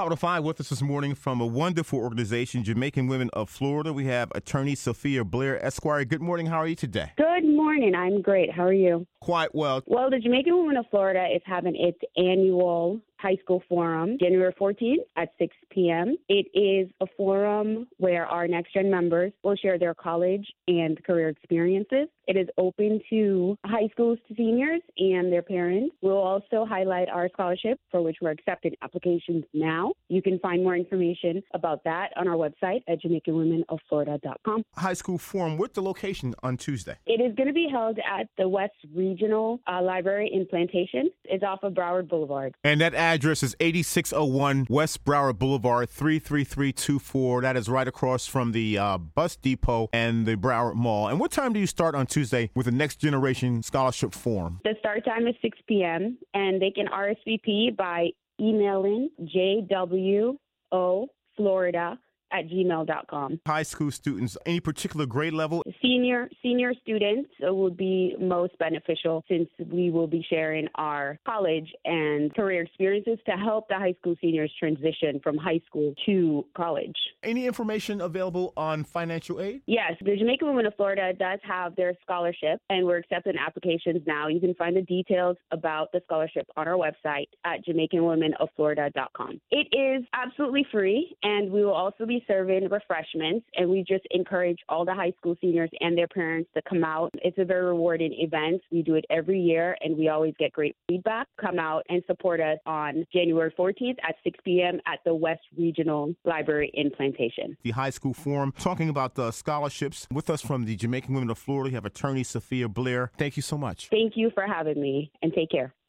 How to find with us this morning from a wonderful organization, Jamaican Women of Florida. We have attorney Sophia Blair Esquire. Good morning. How are you today? Good morning. I'm great. How are you? Quite well. Well, the Jamaican Women of Florida is having its annual high school forum January 14th at 6 p.m. It is a forum where our next gen members will share their college and career experiences. It is open to high school seniors and their parents. We'll also highlight our scholarship for which we're accepting applications now. You can find more information about that on our website at JamaicanWomenOfFlorida.com. High school forum. What's the location on Tuesday? It is going to be held at the West Regional uh, Library in Plantation. It's off of Broward Boulevard. And that address is 8601 West Broward Boulevard, 33324. That is right across from the uh, bus depot and the Broward Mall. And what time do you start on Tuesday with the Next Generation Scholarship Forum? The start time is 6 p.m. and they can RSVP by emailing jwoflorida at gmail.com. High school students, any particular grade level? Senior senior students would be most beneficial since we will be sharing our college and career experiences to help the high school seniors transition from high school to college. Any information available on financial aid? Yes, the Jamaican Women of Florida does have their scholarship and we're accepting applications now. You can find the details about the scholarship on our website at JamaicanWomenOfFlorida.com. It is absolutely free and we will also be serving refreshments, and we just encourage all the high school seniors and their parents to come out. It's a very rewarding event. We do it every year, and we always get great feedback. Come out and support us on January 14th at 6 p.m. at the West Regional Library in Plantation. The high school forum, talking about the scholarships. With us from the Jamaican Women of Florida, we have attorney Sophia Blair. Thank you so much. Thank you for having me, and take care.